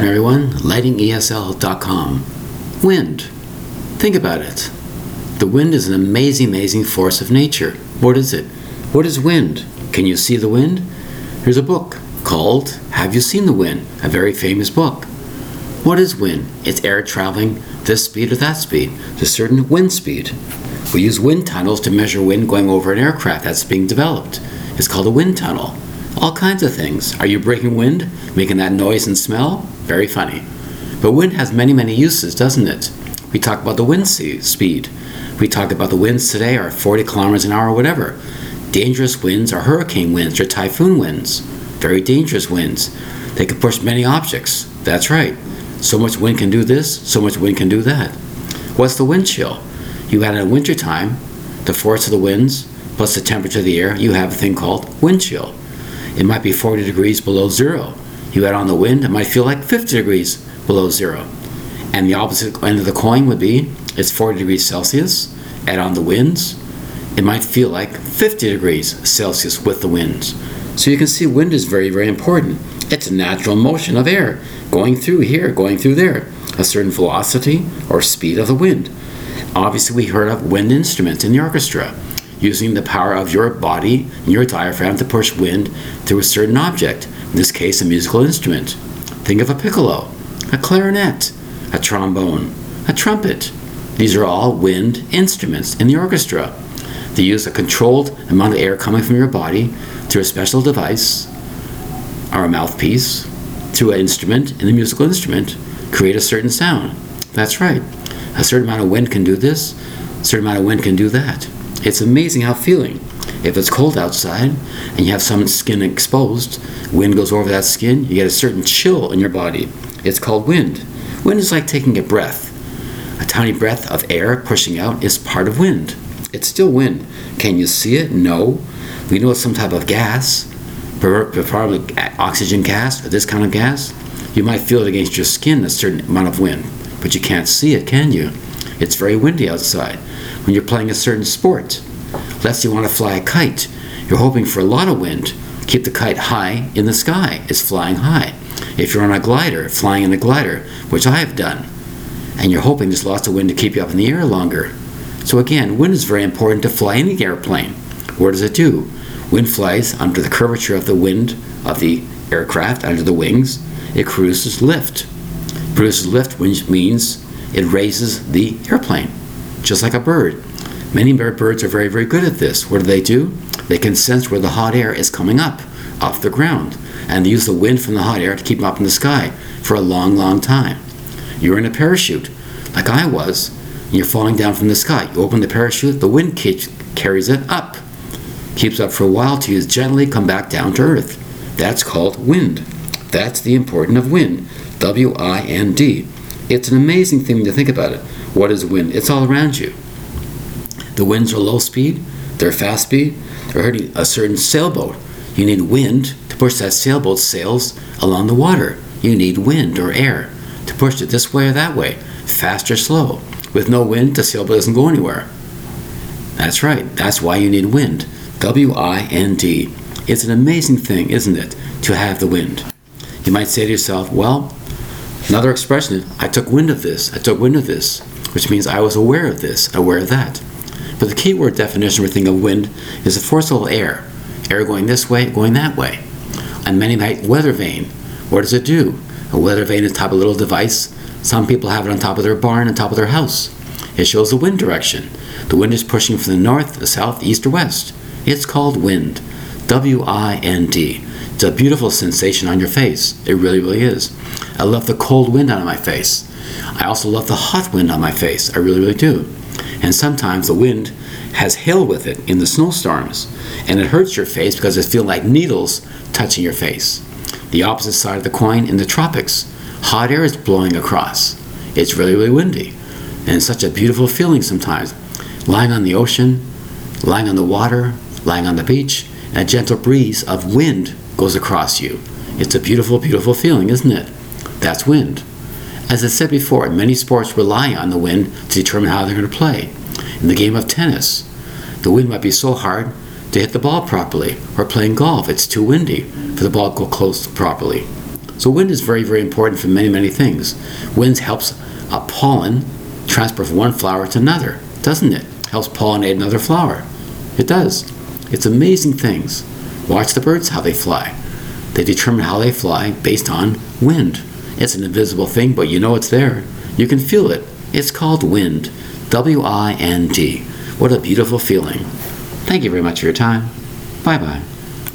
afternoon, everyone. LightingESL.com. Wind. Think about it. The wind is an amazing, amazing force of nature. What is it? What is wind? Can you see the wind? Here's a book called Have You Seen the Wind? A very famous book. What is wind? It's air traveling this speed or that speed, to certain wind speed. We use wind tunnels to measure wind going over an aircraft that's being developed. It's called a wind tunnel. All kinds of things. Are you breaking wind? Making that noise and smell? Very funny. But wind has many, many uses, doesn't it? We talk about the wind speed. We talk about the winds today are 40 kilometers an hour or whatever. Dangerous winds are hurricane winds or typhoon winds. Very dangerous winds. They can push many objects. That's right. So much wind can do this, so much wind can do that. What's the wind chill? You add in winter time, the force of the winds plus the temperature of the air, you have a thing called wind chill. It might be 40 degrees below zero. You add on the wind, it might feel like 50 degrees below zero. And the opposite end of the coin would be it's 40 degrees Celsius, add on the winds, it might feel like 50 degrees Celsius with the winds. So you can see wind is very, very important. It's a natural motion of air going through here, going through there, a certain velocity or speed of the wind. Obviously, we heard of wind instruments in the orchestra using the power of your body and your diaphragm to push wind through a certain object, in this case, a musical instrument. Think of a piccolo, a clarinet, a trombone, a trumpet. These are all wind instruments in the orchestra. They use a controlled amount of air coming from your body through a special device or a mouthpiece, through an instrument, in the musical instrument, create a certain sound. That's right. A certain amount of wind can do this, a certain amount of wind can do that. It's amazing how feeling. If it's cold outside and you have some skin exposed, wind goes over that skin, you get a certain chill in your body. It's called wind. Wind is like taking a breath. A tiny breath of air pushing out is part of wind. It's still wind. Can you see it? No. We know it's some type of gas, probably oxygen gas or this kind of gas. You might feel it against your skin, a certain amount of wind, but you can't see it, can you? It's very windy outside when you're playing a certain sport. Let's you want to fly a kite. You're hoping for a lot of wind. Keep the kite high in the sky. It's flying high. If you're on a glider, flying in a glider, which I have done, and you're hoping there's lots of wind to keep you up in the air longer. So again, wind is very important to fly any airplane. What does it do? Wind flies under the curvature of the wind of the aircraft under the wings. It produces lift. Produces lift, which means it raises the airplane just like a bird. Many birds are very, very good at this. What do they do? They can sense where the hot air is coming up off the ground, and they use the wind from the hot air to keep them up in the sky for a long, long time. You're in a parachute, like I was, and you're falling down from the sky. You open the parachute, the wind carries it up, keeps up for a while till you gently come back down to earth. That's called wind. That's the importance of wind. W I N D. It's an amazing thing to think about it. What is wind? It's all around you. The winds are low speed, they're fast speed, they're hurting a certain sailboat. You need wind to push that sailboat's sails along the water. You need wind or air to push it this way or that way, fast or slow. With no wind, the sailboat doesn't go anywhere. That's right, that's why you need wind. W I N D. It's an amazing thing, isn't it, to have the wind? You might say to yourself, well, another expression, I took wind of this, I took wind of this which means I was aware of this, aware of that. But the key word definition we're thinking of wind is the force of air, air going this way, going that way. And many might weather vane. What does it do? A weather vane is type of little device. Some people have it on top of their barn, on top of their house. It shows the wind direction. The wind is pushing from the north, the south, east, or west. It's called wind. W I N D. It's a beautiful sensation on your face. It really, really is. I love the cold wind on my face. I also love the hot wind on my face. I really, really do. And sometimes the wind has hail with it in the snowstorms, and it hurts your face because it feels like needles touching your face. The opposite side of the coin in the tropics, hot air is blowing across. It's really, really windy. And it's such a beautiful feeling sometimes. Lying on the ocean, lying on the water, lying on the beach, and a gentle breeze of wind goes across you. It's a beautiful, beautiful feeling, isn't it? That's wind. As I said before, many sports rely on the wind to determine how they're going to play. In the game of tennis, the wind might be so hard to hit the ball properly, or playing golf, it's too windy for the ball to go close properly. So wind is very, very important for many, many things. Wind helps a pollen transfer from one flower to another, doesn't it? Helps pollinate another flower. It does. It's amazing things. Watch the birds how they fly. They determine how they fly based on wind. It's an invisible thing, but you know it's there. You can feel it. It's called wind. W I N D. What a beautiful feeling. Thank you very much for your time. Bye bye.